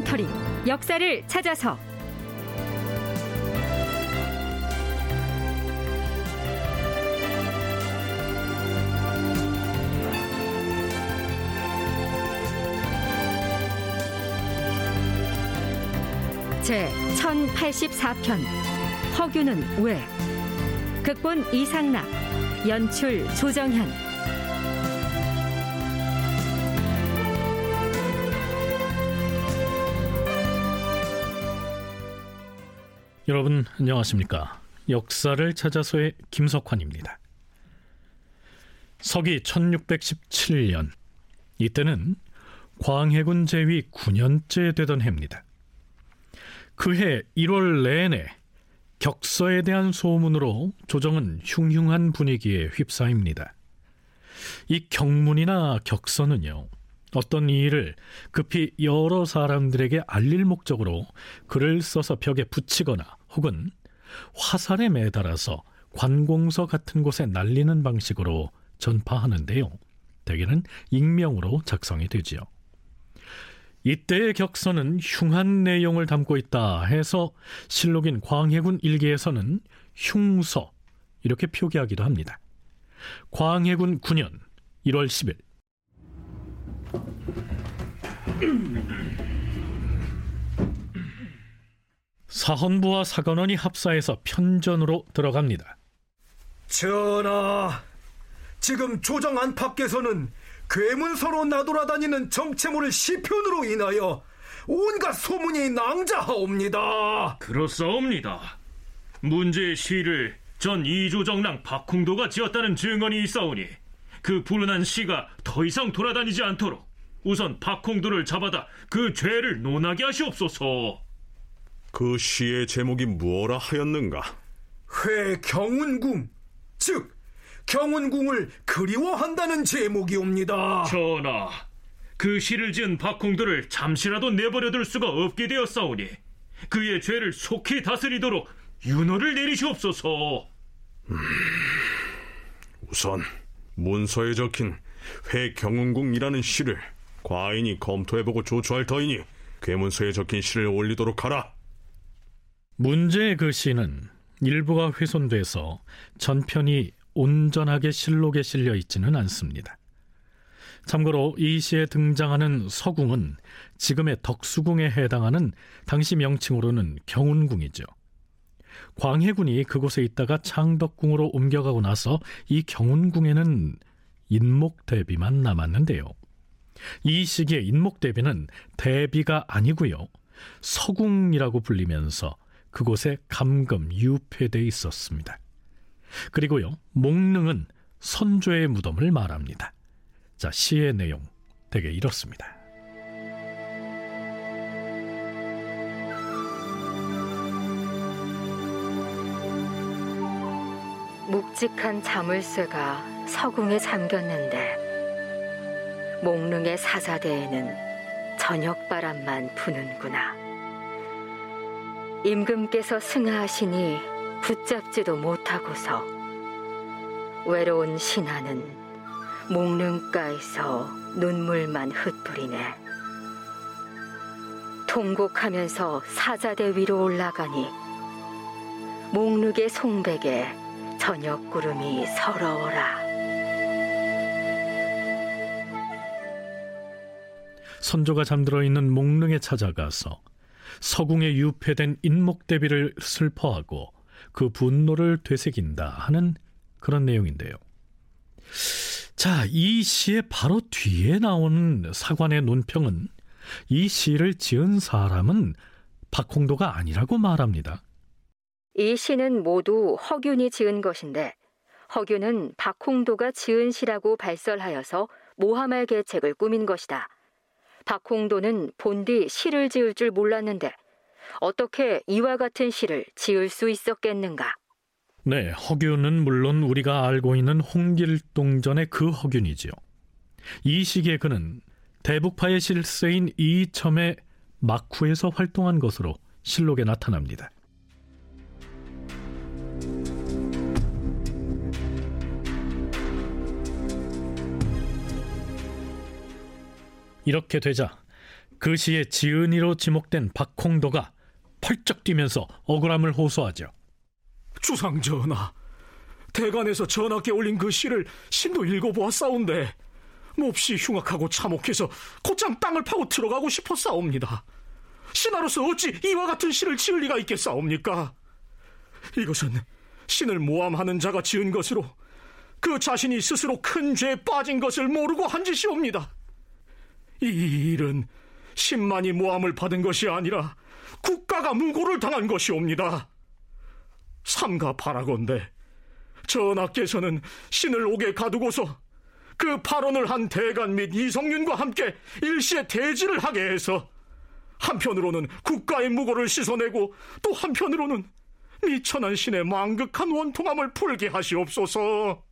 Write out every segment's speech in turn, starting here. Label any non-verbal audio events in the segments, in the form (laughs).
다큐멘터리 역사를 찾아서. 제 1084편. 허규는 왜? 극본 이상락. 연출 조정현 여러분 안녕하십니까? 역사를 찾아서의 김석환입니다. 서기 1617년 이때는 광해군 제위 9년째 되던 해입니다. 그해 1월 내내 격서에 대한 소문으로 조정은 흉흉한 분위기에 휩싸입니다. 이 경문이나 격서는요. 어떤 일을 급히 여러 사람들에게 알릴 목적으로 글을 써서 벽에 붙이거나 혹은 화살에 매달아서 관공서 같은 곳에 날리는 방식으로 전파하는데요. 대개는 익명으로 작성이 되지요. 이때의 격서는 흉한 내용을 담고 있다 해서 실록인 광해군 일기에서는 흉서 이렇게 표기하기도 합니다. 광해군 9년 1월 10일 사헌부와 사관원이 합사해서 편전으로 들어갑니다. 전하, 지금 조정 안팎에서는 괴문서로 나돌아다니는 정체모를 시편으로 인하여 온갖 소문이 낭자하옵니다. 그렇사옵니다. 문제의 시를 전 이조정랑 박홍도가 지었다는 증언이 있사오니 그 불운한 시가 더 이상 돌아다니지 않도록 우선 박홍도를 잡아다 그 죄를 논하게 하시옵소서. 그 시의 제목이 무엇라 하였는가? 회 경운궁, 즉 경운궁을 그리워한다는 제목이옵니다. 전하, 그 시를 지은 박홍도를 잠시라도 내버려둘 수가 없게 되었사오니 그의 죄를 속히 다스리도록 윤호를 내리시옵소서. 음, 우선 문서에 적힌 회경운궁이라는 시를 과인이 검토해보고 조처할 터이니 괴문서에 적힌 시를 올리도록 하라. 문제의 그 시는 일부가 훼손돼서 전편이 온전하게 실록에 실려 있지는 않습니다. 참고로 이 시에 등장하는 서궁은 지금의 덕수궁에 해당하는 당시 명칭으로는 경운궁이죠. 광해군이 그곳에 있다가 창덕궁으로 옮겨가고 나서 이 경운궁에는 인목대비만 남았는데요. 이 시기의 인목대비는 대비가 아니고요. 서궁이라고 불리면서 그곳에 감금 유폐돼 있었습니다. 그리고요, 목릉은 선조의 무덤을 말합니다. 자, 시의 내용 되게 이렇습니다. 묵직한 자물쇠가 서궁에 잠겼는데 목릉의 사자대에는 저녁바람만 부는구나. 임금께서 승하하시니 붙잡지도 못하고서 외로운 신하는 목릉가에서 눈물만 흩뿌리네. 통곡하면서 사자대 위로 올라가니 목릉의 송백에 저녁 구름이 서러워라. 선조가 잠들어 있는 목릉에 찾아가서 서궁에 유폐된 인목대비를 슬퍼하고 그 분노를 되새긴다 하는 그런 내용인데요. 자, 이 시의 바로 뒤에 나오는 사관의 논평은 이 시를 지은 사람은 박홍도가 아니라고 말합니다. 이 시는 모두 허균이 지은 것인데 허균은 박홍도가 지은 시라고 발설하여서 모함할 계책을 꾸민 것이다. 박홍도는 본디 시를 지을 줄 몰랐는데 어떻게 이와 같은 시를 지을 수 있었겠는가? 네, 허균은 물론 우리가 알고 있는 홍길동전의 그 허균이지요. 이 시기에 그는 대북파의 실세인 이첨의 막후에서 활동한 것으로 실록에 나타납니다. 이렇게 되자 그 시에 지은이로 지목된 박홍도가 펄쩍 뛰면서 억울함을 호소하죠. 주상 전하, 대관에서 전하께 올린 그 시를 신도 읽어보았사온데 몹시 흉악하고 참혹해서 곧장 땅을 파고 들어가고 싶었사옵니다. 신하로서 어찌 이와 같은 시를 지을 리가 있겠사옵니까? 이것은 신을 모함하는 자가 지은 것으로 그 자신이 스스로 큰 죄에 빠진 것을 모르고 한 짓이옵니다. 이 일은 신만이 모함을 받은 것이 아니라 국가가 무고를 당한 것이옵니다. 삼가 바라건대 전하께서는 신을 옥에 가두고서 그 발언을 한 대간 및 이성윤과 함께 일시에 대지를 하게 해서 한편으로는 국가의 무고를 씻어내고 또 한편으로는 미천한 신의 망극한 원통함을 풀게 하시옵소서.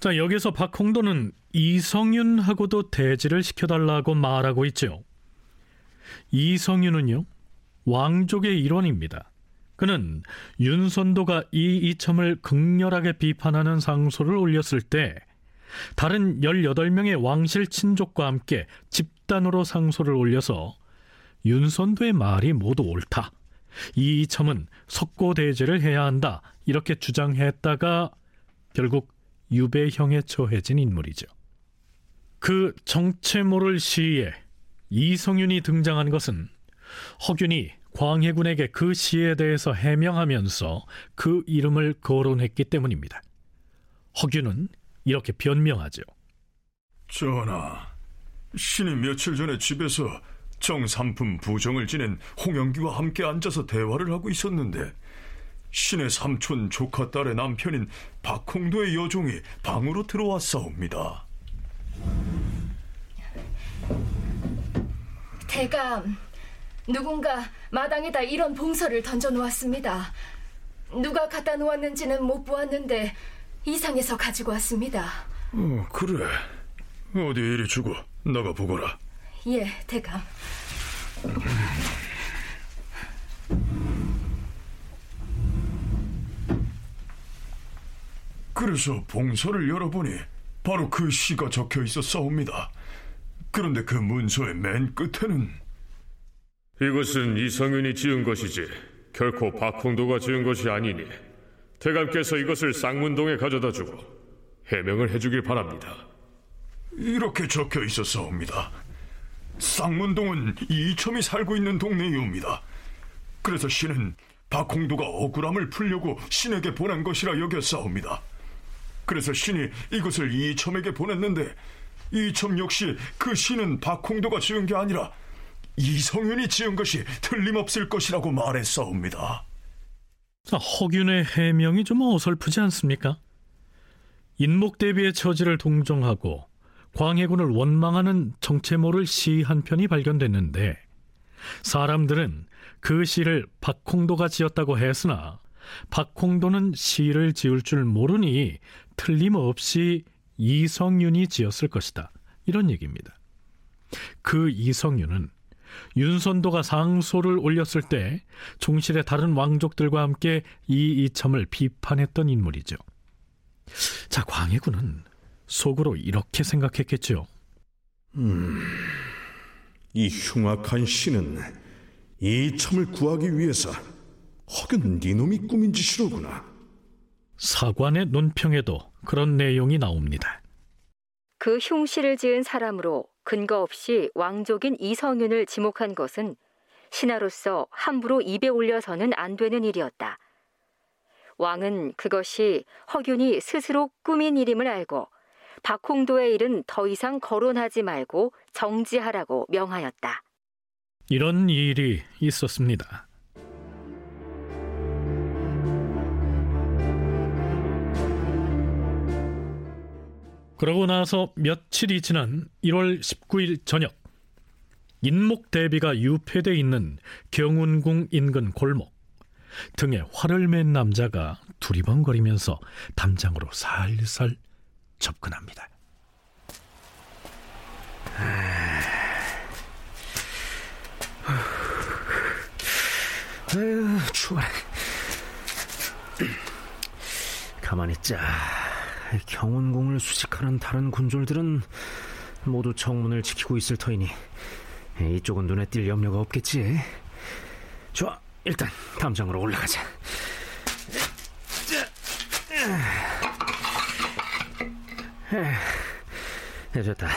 자, 여기서 박홍도는 이성윤하고도 대지를 시켜달라고 말하고 있죠. 이성윤은요, 왕족의 일원입니다. 그는 윤선도가 이 이첨을 극렬하게 비판하는 상소를 올렸을 때 다른 18명의 왕실 친족과 함께 집단으로 상소를 올려서 윤선도의 말이 모두 옳다. 이 이첨은 석고대제를 해야 한다. 이렇게 주장했다가 결국 유배형에 처해진 인물이죠. 그 정체 모를 시에 이성윤이 등장한 것은 허균이 광해군에게 그 시에 대해서 해명하면서 그 이름을 거론했기 때문입니다. 허균은 이렇게 변명하죠. 전하, 신이 며칠 전에 집에서 정삼품 부정을 지낸 홍영기와 함께 앉아서 대화를 하고 있었는데 신의 삼촌 조카 딸의 남편인 박홍도의 여종이 방으로 들어왔사옵니다. 대감, 누군가 마당에다 이런 봉서를 던져 놓았습니다. 누가 갖다 놓았는지는 못 보았는데 이상해서 가지고 왔습니다. 어, 그래. 어디 이리 주고 나가 보거라. 예, 대감. 그래서 봉서를 열어보니 바로 그 시가 적혀 있었사옵니다. 그런데 그 문서의 맨 끝에는 이것은 이성윤이 지은 것이지 결코 박홍도가 지은 것이 아니니 대감께서 이것을 쌍문동에 가져다 주고 해명을 해주길 바랍니다. 이렇게 적혀 있었사옵니다. 쌍문동은 이첨이 살고 있는 동네이옵니다. 그래서 신은 박홍도가 억울함을 풀려고 신에게 보낸 것이라 여겼사옵니다. 그래서 신이 이것을 이첨에게 보냈는데 이첨 역시 그 신은 박홍도가 지은 게 아니라 이성윤이 지은 것이 틀림없을 것이라고 말했사옵니다. 자, 허균의 해명이 좀 어설프지 않습니까? 인목 대비의 처지를 동정하고 광해군을 원망하는 정체모를 시 한 편이 발견됐는데 사람들은 그 시를 박홍도가 지었다고 했으나 박홍도는 시를 지을 줄 모르니 틀림없이 이성윤이 지었을 것이다. 이런 얘기입니다. 그 이성윤은 윤선도가 상소를 올렸을 때 종실의 다른 왕족들과 함께 이 이첨을 비판했던 인물이죠. 자, 광해군은 속으로 이렇게 생각했겠죠. 음, 이 흉악한 신은 이첨을 구하기 위해서 허균 니놈이 꾸민 짓이로구나. 사관의 논평에도 그런 내용이 나옵니다. 그 흉시를 지은 사람으로 근거 없이 왕족인 이성윤을 지목한 것은 신하로서 함부로 입에 올려서는 안 되는 일이었다. 왕은 그것이 허균이 스스로 꾸민 일임을 알고 박홍도의 일은 더 이상 거론하지 말고 정지하라고 명하였다. 이런 일이 있었습니다. 그러고 나서 며칠이 지난 1월 19일 저녁 인목 대비가 유폐돼 있는 경운궁 인근 골목 등에 활을 맨 남자가 두리번거리면서 담장으로 살살 접근합니다. 아유, 추워. (clears throat) 가만히 있자. 경운궁을 수직하는 다른 군졸들은 모두 정문을 지키고 있을 터이니 이쪽은 눈에 띌 염려가 없겠지. 좋아, 일단 담장으로 올라가자. 네, 됐다.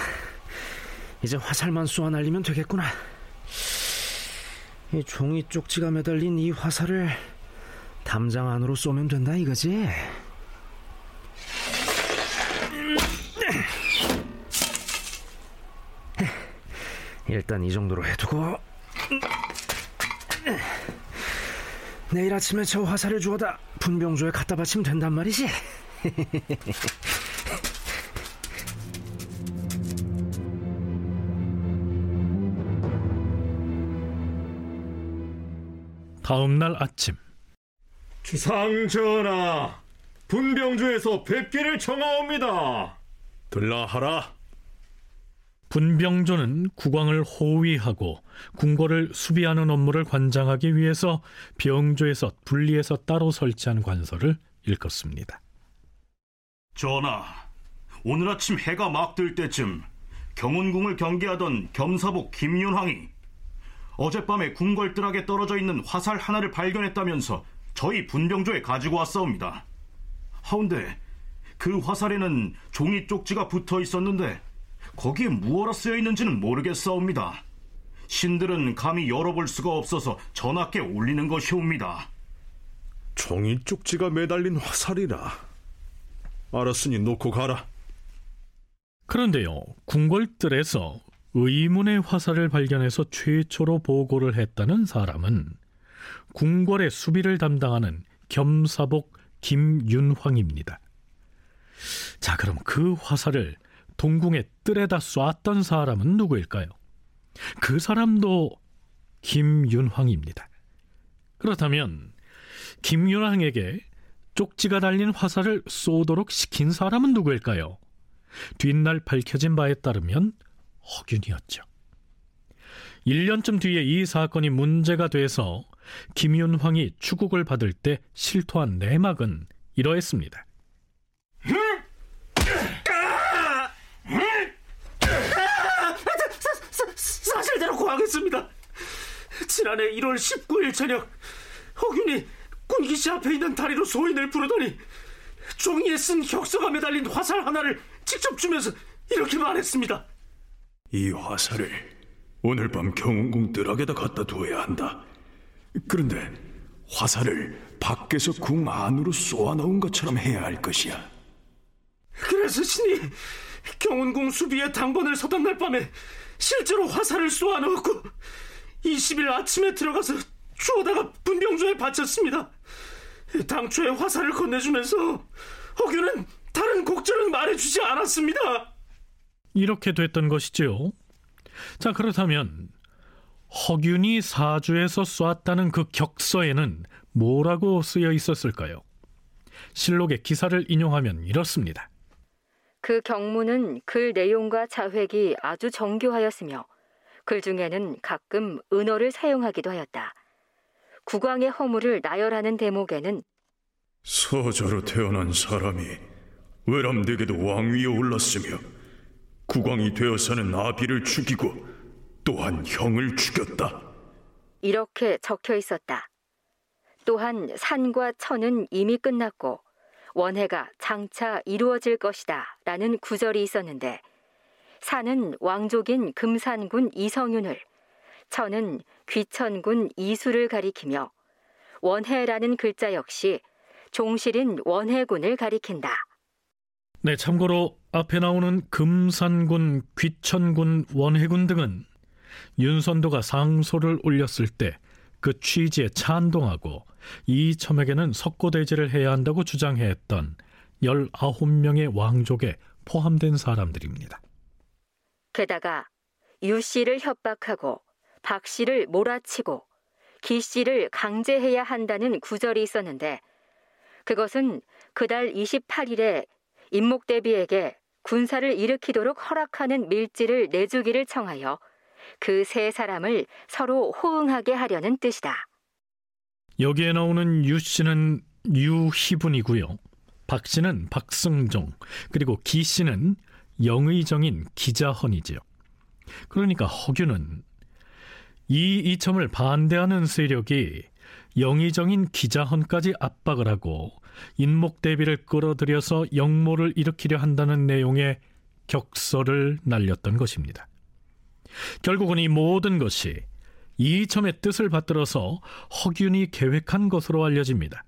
이제 화살만 쏘아 날리면 되겠구나. 이 종이 쪽지가 매달린 이 화살을 담장 안으로 쏘면 된다 이거지? 일단 이 정도로 해두고 내일 아침에 저 화살을 주워다 분병조에 갖다 바치면 된단 말이지? (laughs) 다음 날 아침 주상 전하, 분병주에서 뵙기를 청하옵니다. 들라하라. 분병조는 국왕을 호위하고 궁궐을 수비하는 업무를 관장하기 위해서 병조에서 분리해서 따로 설치한 관서를 일컫습니다. 전하, 오늘 아침 해가 막뜰 때쯤 경운궁을 경계하던 겸사복 김윤황이 어젯밤에 궁궐뜰하게 떨어져 있는 화살 하나를 발견했다면서 저희 분병조에 가지고 왔사옵니다. 하운데 그 화살에는 종이 쪽지가 붙어 있었는데 거기에 무엇라 쓰여 있는지는 모르겠사옵니다. 신들은 감히 열어볼 수가 없어서 전하께 올리는 것이옵니다. 종이 쪽지가 매달린 화살이라. 알았으니 놓고 가라. 그런데요, 궁궐뜰에서 의문의 화살을 발견해서 최초로 보고를 했다는 사람은 궁궐의 수비를 담당하는 겸사복 김윤황입니다. 자, 그럼 그 화살을 동궁의 뜰에다 쐈던 사람은 누구일까요? 그 사람도 김윤황입니다. 그렇다면 김윤황에게 쪽지가 달린 화살을 쏘도록 시킨 사람은 누구일까요? 뒷날 밝혀진 바에 따르면 허균이었죠. 1년쯤 뒤에 이 사건이 문제가 돼서 김윤황이 추국을 받을 때 실토한 내막은 이러했습니다. 고하겠습니다. 지난해 1월 19일 저녁 허균이 군기시 앞에 있는 다리로 소인을 부르더니 종이에 쓴 혁서가 매달린 화살 하나를 직접 주면서 이렇게 말했습니다. 이 화살을 오늘 밤 경운궁 뜰악에다 갖다 두어야 한다. 그런데 화살을 밖에서 궁 안으로 쏘아 넣은 것처럼 해야 할 것이야. 그래서 신이 경운궁 수비에 당번을 서던 날 밤에 실제로 화살을 쏘아 넣었고 20일 아침에 들어가서 주워다가 분병조에 바쳤습니다. 당초에 화살을 건네주면서 허규는 다른 곡절은 말해주지 않았습니다. 이렇게 됐던 것이지요. 자, 그렇다면 허균이 사주에서 쏘았다는 그 격서에는 뭐라고 쓰여 있었을까요? 실록의 기사를 인용하면 이렇습니다. 그 경문은 글 내용과 자획이 아주 정교하였으며 글 중에는 가끔 은어를 사용하기도 하였다. 국왕의 허물을 나열하는 대목에는 서자로 태어난 사람이 외람되게도 왕위에 올랐으며 국왕이 되어서는 아비를 죽이고 또한 형을 죽였다. 이렇게 적혀 있었다. 또한 산과 천은 이미 끝났고 원해가 장차 이루어질 것이다 라는 구절이 있었는데 산은 왕족인 금산군 이성윤을 천은 귀천군 이수를 가리키며 원해라는 글자 역시 종실인 원해군을 가리킨다. 네, 참고로 앞에 나오는 금산군, 귀천군, 원해군 등은 윤선도가 상소를 올렸을 때 그 취지에 찬동하고 이 첨에게는 석고대제를 해야 한다고 주장했던 19명의 왕족에 포함된 사람들입니다. 게다가 유 씨를 협박하고 박 씨를 몰아치고 기 씨를 강제해야 한다는 구절이 있었는데 그것은 그달 28일에 임목대비에게 군사를 일으키도록 허락하는 밀지를 내주기를 청하여 그 세 사람을 서로 호응하게 하려는 뜻이다. 여기에 나오는 유 씨는 유희분이고요. 박 씨는 박승종, 그리고 기 씨는 영의정인 기자헌이지요. 그러니까 허규는 이 이첨을 반대하는 세력이 영의정인 기자헌까지 압박을 하고 인목 대비를 끌어들여서 역모를 일으키려 한다는 내용의 격서를 날렸던 것입니다. 결국은 이 모든 것이 이첨의 뜻을 받들어서 허균이 계획한 것으로 알려집니다.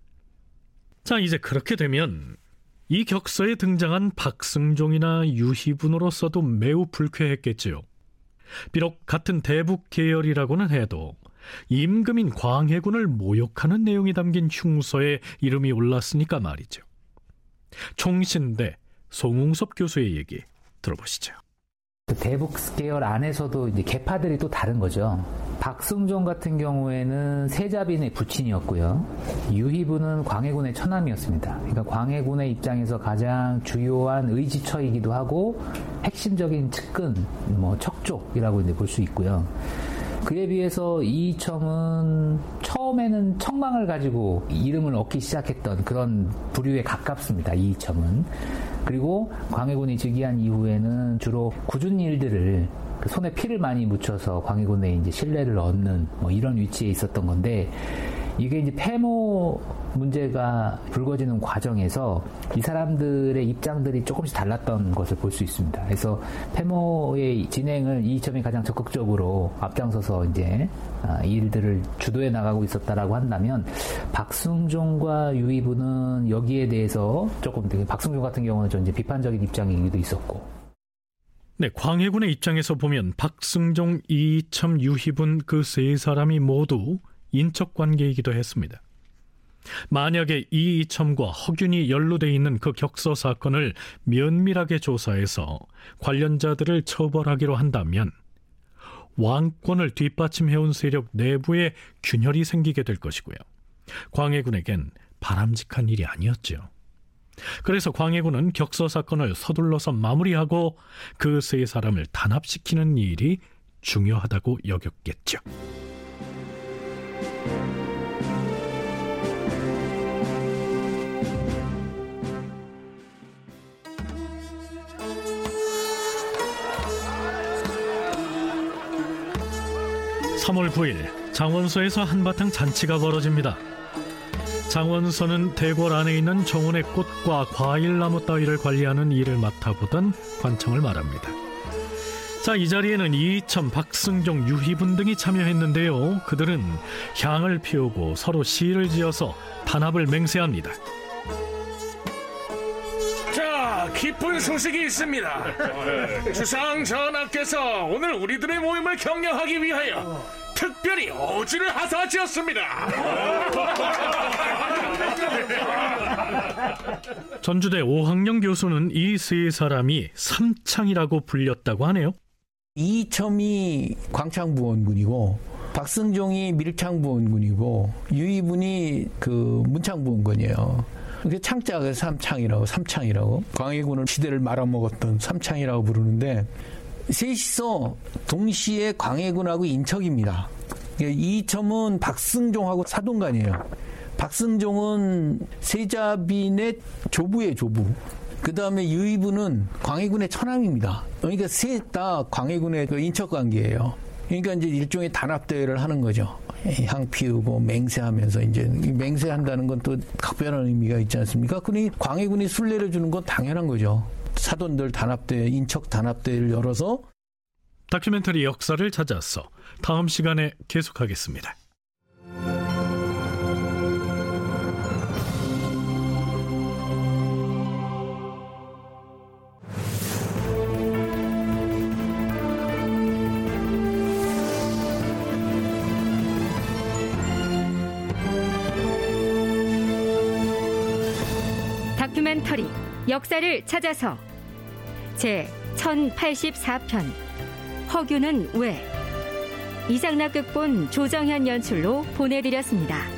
자, 이제 그렇게 되면 이 격서에 등장한 박승종이나 유희분으로서도 매우 불쾌했겠지요. 비록 같은 대북 계열이라고는 해도 임금인 광해군을 모욕하는 내용이 담긴 흉서에 이름이 올랐으니까 말이죠. 총신대 송웅섭 교수의 얘기 들어보시죠. 대북 계열 안에서도 이제 계파들이 또 다른 거죠. 박승종 같은 경우에는 세자빈의 부친이었고요. 유희부는 광해군의 처남이었습니다. 그러니까 광해군의 입장에서 가장 주요한 의지처이기도 하고 핵심적인 측근, 뭐 척족이라고 이제 볼 수 있고요. 그에 비해서 이청은 처음에는 청망을 가지고 이름을 얻기 시작했던 그런 부류에 가깝습니다. 이청은. 그리고 광해군이 즉위한 이후에는 주로 굳은 일들을 그 손에 피를 많이 묻혀서 광해군의 이제 신뢰를 얻는 뭐 이런 위치에 있었던 건데 이게 이제 폐모 문제가 불거지는 과정에서 이 사람들의 입장들이 조금씩 달랐던 것을 볼 수 있습니다. 그래서 폐모의 진행을 이점이 가장 적극적으로 앞장서서 이제 아, 이 일들을 주도해 나가고 있었다라고 한다면 박승종과 유이부는 여기에 대해서 조금 되게 박승종 같은 경우는 좀 이제 비판적인 입장이기도 있었고 네, 광해군의 입장에서 보면 박승종, 이참, 유희분 그 세 사람이 모두 인척 관계이기도 했습니다. 만약에 이이첨과 허균이 연루돼 있는 그 격서 사건을 면밀하게 조사해서 관련자들을 처벌하기로 한다면 왕권을 뒷받침해온 세력 내부에 균열이 생기게 될 것이고요. 광해군에겐 바람직한 일이 아니었죠. 그래서 광해군은 격서 사건을 서둘러서 마무리하고 그 세 사람을 단합시키는 일이 중요하다고 여겼겠죠. 3월 9일 장원서에서 한바탕 잔치가 벌어집니다. 장원서는 대궐 안에 있는 정원의 꽃과 과일나무 따위를 관리하는 일을 맡아보던 관청을 말합니다. 자, 이 자리에는 이천, 박승종, 유희분 등이 참여했는데요. 그들은 향을 피우고 서로 시를 지어서 단합을 맹세합니다. 기쁜 소식이 있습니다. 주상 전하께서 오늘 우리들의 모임을 격려하기 위하여 특별히 어지를 하사지었습니다. 전주대 오학령 교수는 이 세 사람이 삼창이라고 불렸다고 하네요. 이첨이 광창부원군이고 박승종이 밀창부원군이고 유이분이 그 문창부원군이에요. 그게 창자가 삼창이라고 삼창이라고 광해군을 시대를 말아먹었던 삼창이라고 부르는데 셋이서 동시에 광해군하고 인척입니다. 이첨은 박승종하고 사돈간이에요. 박승종은 세자빈의 조부의 조부. 그 다음에 유이부는 광해군의 처남입니다. 그러니까 셋 다 광해군의 그 인척 관계예요. 그러니까 이제 일종의 단합대회를 하는 거죠. 향 피우고 맹세하면서 이제 맹세한다는 건 또 각별한 의미가 있지 않습니까? 그러니 광해군이 순례를 주는 건 당연한 거죠. 사돈들 단합대, 인척 단합대회를 열어서 다큐멘터리 역사를 찾아서 다음 시간에 계속하겠습니다. 다큐멘터리 역사를 찾아서 제 1084편 허규는 왜 이상락 극본 조정현 연출로 보내드렸습니다.